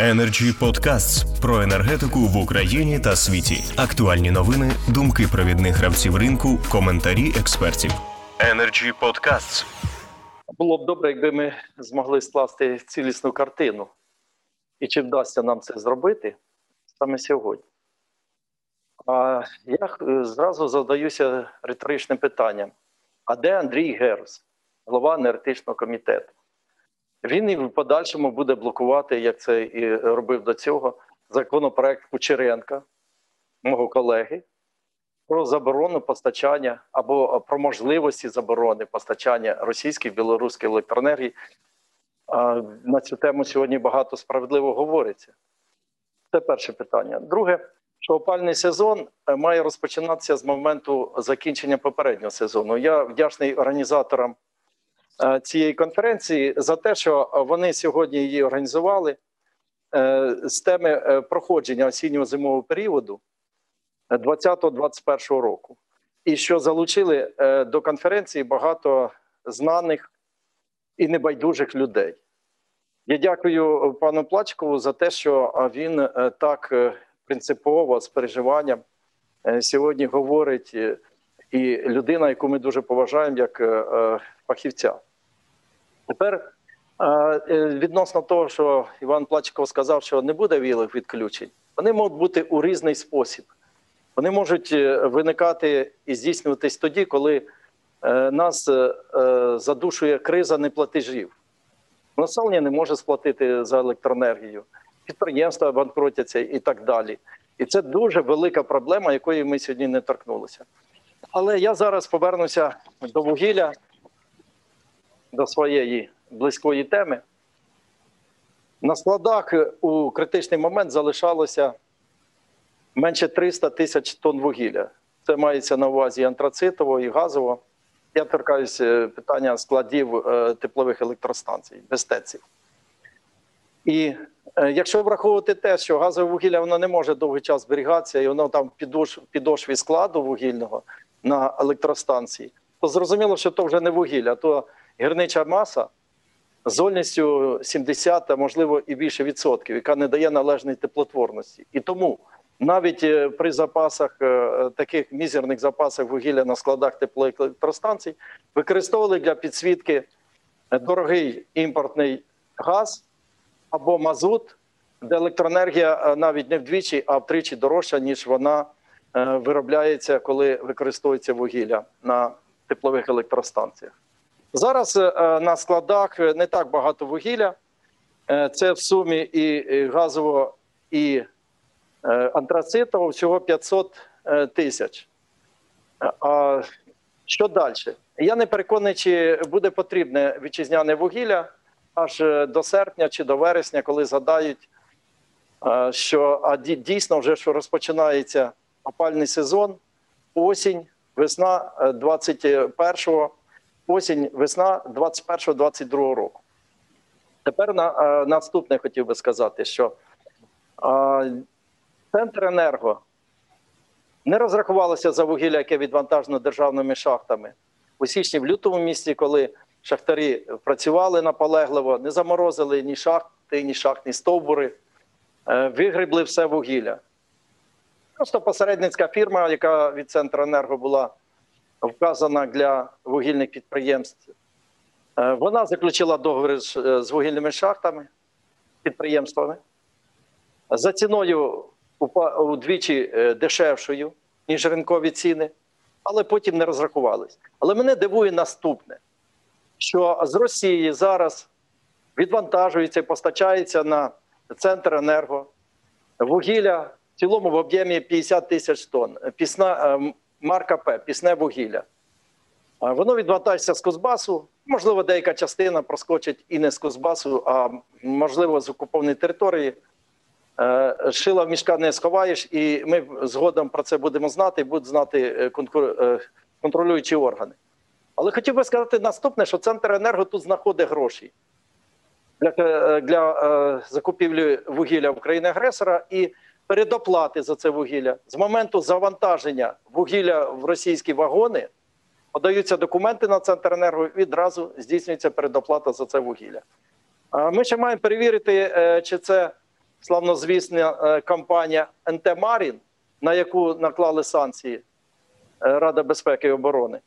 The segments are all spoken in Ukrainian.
Energy Podcasts про енергетику в Україні та світі. Актуальні новини, думки провідних гравців ринку, коментарі експертів. Energy Podcasts. Було б добре, якби ми змогли скласти цілісну картину. І чи вдасться нам це зробити саме сьогодні? А я е, зразу задаюся риторичним питанням: а де Андрій Герус, голова енергетичного комітету? Він і в подальшому буде блокувати, як це і робив до цього, законопроект Кучеренка, мого колеги, про заборону постачання або про можливості заборони постачання російської білоруської електроенергії. На цю тему сьогодні багато справедливо говориться. Це перше питання. Друге, що опальний сезон е, має розпочинатися з моменту закінчення попереднього сезону. Я вдячний організаторам е, цієї конференції за те, що вони сьогодні її організували е, з теми проходження осінньо зимового періоду 2020-2021 року, і що залучили до конференції багато знаних і небайдужих людей. Я дякую пану Плачкову за те, що він так принципово з переживанням е, сьогодні говорить е, і людина, яку ми дуже поважаємо як е, фахівця. Тепер відносно того, що Іван Плачков сказав, що не буде вілих відключень, вони можуть бути у різний спосіб. Вони можуть виникати і здійснюватись тоді, коли нас задушує криза неплатежів. Населення не може сплатити за електроенергію підприємства банкротяться і так далі. І це дуже велика проблема, якої ми сьогодні не торкнулися. Але я зараз повернуся до вугілля, до своєї близької теми. На складах у критичний момент залишалося менше 300 тисяч тонн вугілля. Це мається на увазі антрацитово і газово. Я торкаюся питання складів е, теплових електростанцій, без ТЕЦів. І Е, якщо враховувати те, що газове вугілля воно не може довгий час зберігатися, і воно там підош, підошві складу вугільного на електростанції, то зрозуміло, що то вже не вугілля, то гірнича маса з зольністю 70, а можливо і більше відсотків, яка не дає належної теплотворності. І тому навіть е, при запасах е, таких мізерних запасах вугілля на складах теплоелектростанцій використовували для підсвітки дорогий імпортний газ або мазут, де електроенергія е, навіть не вдвічі, а втричі дорожча, ніж вона виробляється, коли використовується вугілля на теплових електростанціях. Зараз е, на складах не так багато вугілля. Це в сумі і газово, і антрацитово всього 500 тисяч. А що далі? Я не переконаний, чи буде потрібне вітчизняне вугілля аж е, до серпня чи до вересня, коли згадають, е, що а дійсно вже що розпочинається опальний сезон, осінь, весна 21-го, е, осінь, весна 21-22 року. Тепер на наступне хотів би сказати, що центр енерго не розрахувалося за вугілля, яке відвантажено державними шахтами у січні в лютому місці, коли шахтарі працювали наполегливо, не заморозили ні шахти, ні шахтні стовбури, е, вигребли все вугілля. Просто посередницька фірма, яка від Центренерго була вказана для вугільних підприємств, е, вона заключила договір з вугільними шахтами, підприємствами за ціною удвічі е, дешевшою, ніж ринкові ціни, але потім не розрахувались. Але мене дивує наступне що з Росії зараз відвантажується і постачається на центр енерго вугілля в цілому в об'ємі 50 тисяч тонн. Пісна е, марка П, пісне вугілля. Воно відвантажується з Кузбасу. Можливо, деяка частина проскочить і не з Кузбасу, а можливо з окупованої території. Е, шила в мішка не сховаєш, і ми згодом про це будемо знати, і будуть знати е, контролюючі органи. Але хотів би сказати наступне, що центр енерго тут знаходить гроші для е, для е, закупівлі вугілля в країни агресора і передоплати за це вугілля. З моменту завантаження вугілля в російські вагони подаються документи на центр енерго і відразу здійснюється передоплата за це вугілля. Ми ще маємо перевірити, е, чи це славнозвісна е, компанія НТ Марін, на яку наклали санкції е, Рада безпеки і оборони,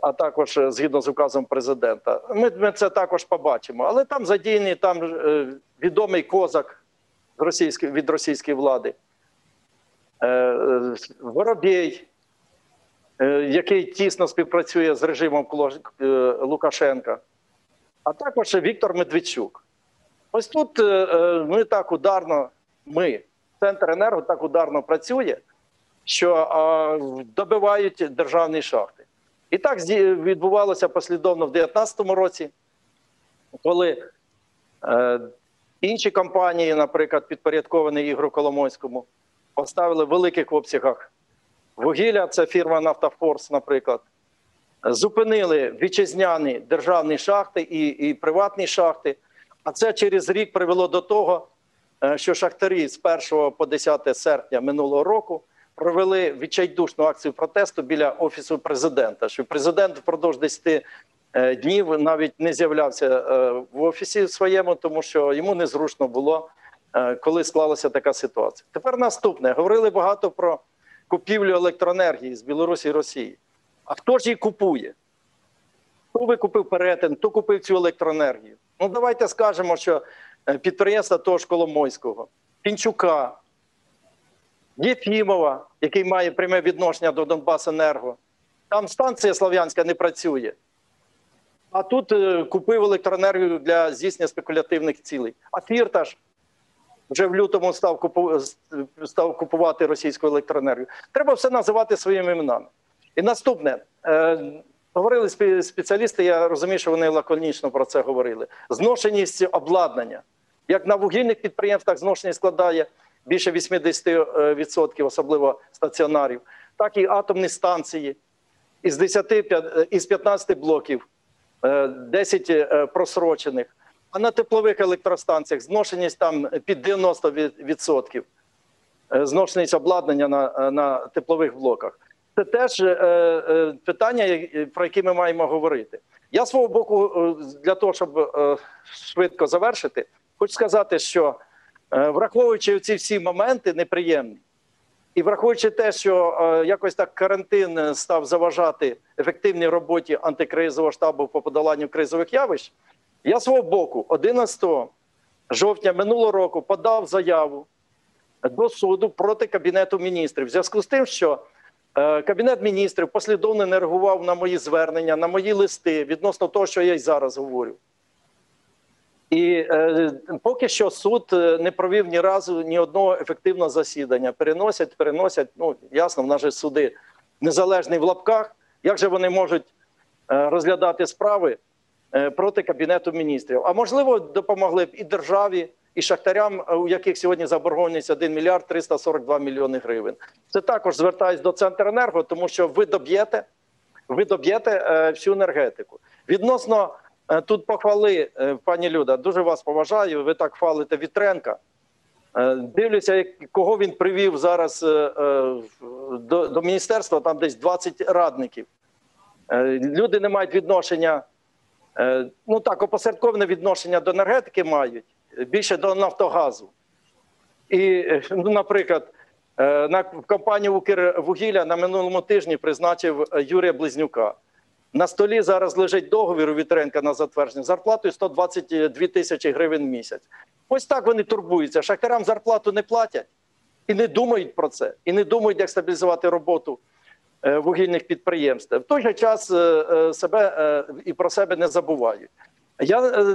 а також згідно з указом президента. Ми, ми це також побачимо. Але там задіяні там відомий козак російської, від російської влади, е, е, Воробєй, е, який тісно співпрацює з режимом Лукашенка, а також Віктор Медведчук. Ось тут ми так ударно, ми, центр енерго так ударно працює, що добивають державні шахти. І так відбувалося послідовно в 2019 році, коли інші компанії, наприклад, підпорядковані Ігору Коломойському, поставили в великих обсягах вугілля, це фірма Нафтофорс, наприклад, зупинили вітчизняні державні шахти і, і приватні шахти. А це через рік привело до того, е, що шахтарі з 1 по 10 серпня минулого року провели відчайдушну акцію протесту біля офісу президента. Що президент впродовж 10 е, днів навіть не з'являвся е, в офісі своєму, тому що йому незручно було, е, коли склалася така ситуація. Тепер наступне говорили багато про купівлю електроенергії з Білорусі і Росії. А хто ж її купує? Хто викупив перетин, хто купив цю електроенергію? Ну давайте скажемо, що е, підприємства того ж Коломойського, Пінчука, Єфімова, який має пряме відношення до Донбасенерго, там станція Слов'янська не працює. А тут е, купив електроенергію для здійснення спекулятивних цілей. А Фірташ вже в лютому став, купу... став купувати російську електроенергію. Треба все називати своїми іменами. І наступне. Е, Говорили спеціалісти, я розумію, що вони лаконічно про це говорили. Зношеність обладнання. Як на вугільних підприємствах зношеність складає більше 80%, особливо стаціонарів, так і атомні станції. Із 10, із 15 блоків е, 10 е, просрочених. А на теплових електростанціях зношеність там під 90% е, зношеність обладнання на, е, на теплових блоках. Це теж е, е, питання, е, про які ми маємо говорити. Я свого боку, е, для того, щоб е, швидко завершити, хочу сказати, що е, враховуючи ці всі моменти неприємні, і враховуючи те, що е, якось так карантин е, став заважати ефективній роботі антикризового штабу по подоланню кризових явищ, я свого боку 11 жовтня минулого року подав заяву до суду проти Кабінету міністрів в зв'язку з тим, що е, Кабінет міністрів послідовно не реагував на мої звернення, на мої листи відносно того, що я й зараз говорю. І е, поки що суд е, не провів ні разу ні одного ефективного засідання. Переносять, переносять. Ну ясно, в нас же суди незалежні в лапках. Як же вони можуть е, розглядати справи е, проти кабінету міністрів? А можливо, допомогли б і державі, і шахтарям, е, у яких сьогодні заборгованість 1 мільярд 342 мільйони гривень. Це також звертаюсь до Центренерго, тому що ви доб'єте, ви доб'єте е, всю енергетику. Відносно тут похвали, е, пані Люда, дуже вас поважаю. Ви так хвалите Вітренка. Е, Дивлюся, кого він привів зараз е, е, до, до міністерства, там десь 20 радників. Е, Люди не мають відношення, е, ну так, опосередковане відношення до енергетики мають, е, більше до Нафтогазу. І, е, ну, наприклад, е, на компанію «Укрвугілля» на минулому тижні призначив е, Юрія Близнюка. На столі зараз лежить договір у Вітренка на затвердження зарплатою 122 тисячі гривень в місяць. Ось так вони турбуються. Шахтарям зарплату не платять і не думають про це, і не думають, як стабілізувати роботу е, вугільних підприємств. В той же час е, е, себе і про себе не забувають. Я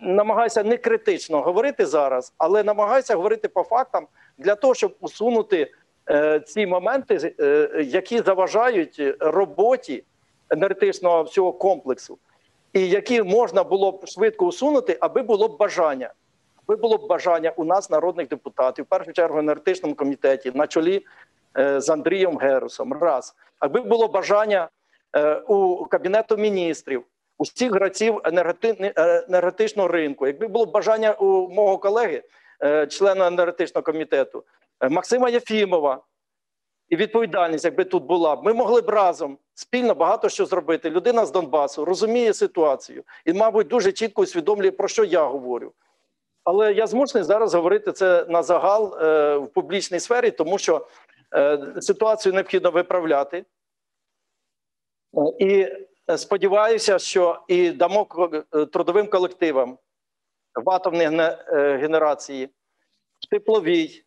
намагаюся не критично говорити зараз, але намагаюся говорити по фактам для того, щоб усунути ці моменти, які заважають роботі енергетичного всього комплексу, і які можна було б швидко усунути, аби було б бажання. Аби було б бажання у нас, народних депутатів, в першу чергу в енергетичному комітеті, на чолі е, з Андрієм Герусом. Раз, аби було бажання е, у кабінету міністрів, усіх енергети- е, енергетичного ринку. Якби було бажання у мого колеги, члена енергетичного комітету Максима Єфімова, і відповідальність, якби тут була, ми могли б разом спільно багато що зробити. Людина з Донбасу розуміє ситуацію і, мабуть, дуже чітко усвідомлює, про що я говорю. Але я змушений зараз говорити це на загал е, в публічній сфері, тому що е, ситуацію необхідно виправляти. І е, сподіваюся, що і дамо е, трудовим колективам в атомній е, генерації, в тепловій,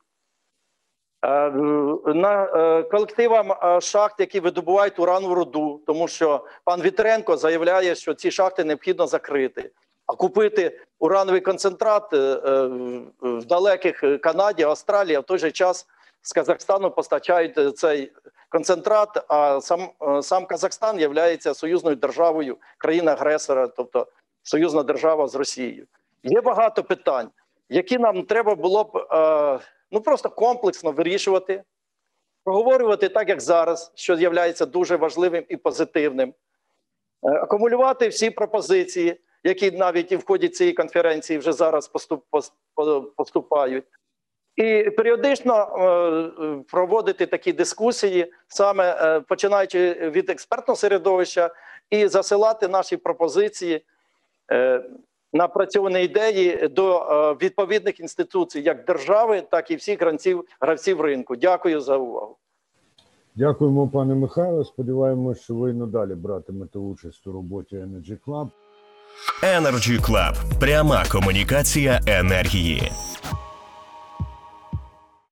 на е, колективам е, шахт, які видобувають уранову руду, тому що пан Вітренко заявляє, що ці шахти необхідно закрити. А купити урановий концентрат е, е, в- далеких е, Канаді, Австралії, а в той же час з Казахстану постачають е, цей концентрат. А сам, е, сам Казахстан є союзною державою, країна-агресора, тобто союзна держава з Росією. Є багато питань, які нам треба було б е, ну просто комплексно вирішувати, проговорювати так, як зараз, що є дуже важливим і позитивним, Е, акумулювати всі пропозиції, які навіть і в ході цієї конференції вже зараз поступ, поступають. І періодично е, проводити такі дискусії, саме е, починаючи від експертного середовища, і засилати наші пропозиції, напрацьовані ідеї до е, відповідних інституцій, як держави, так і всіх гравців, гравців ринку. Дякую за увагу. Дякуємо, пане Михайло. Сподіваємось, що ви надалі братимете участь у роботі Energy Club. Energy Club. Пряма комунікація енергії.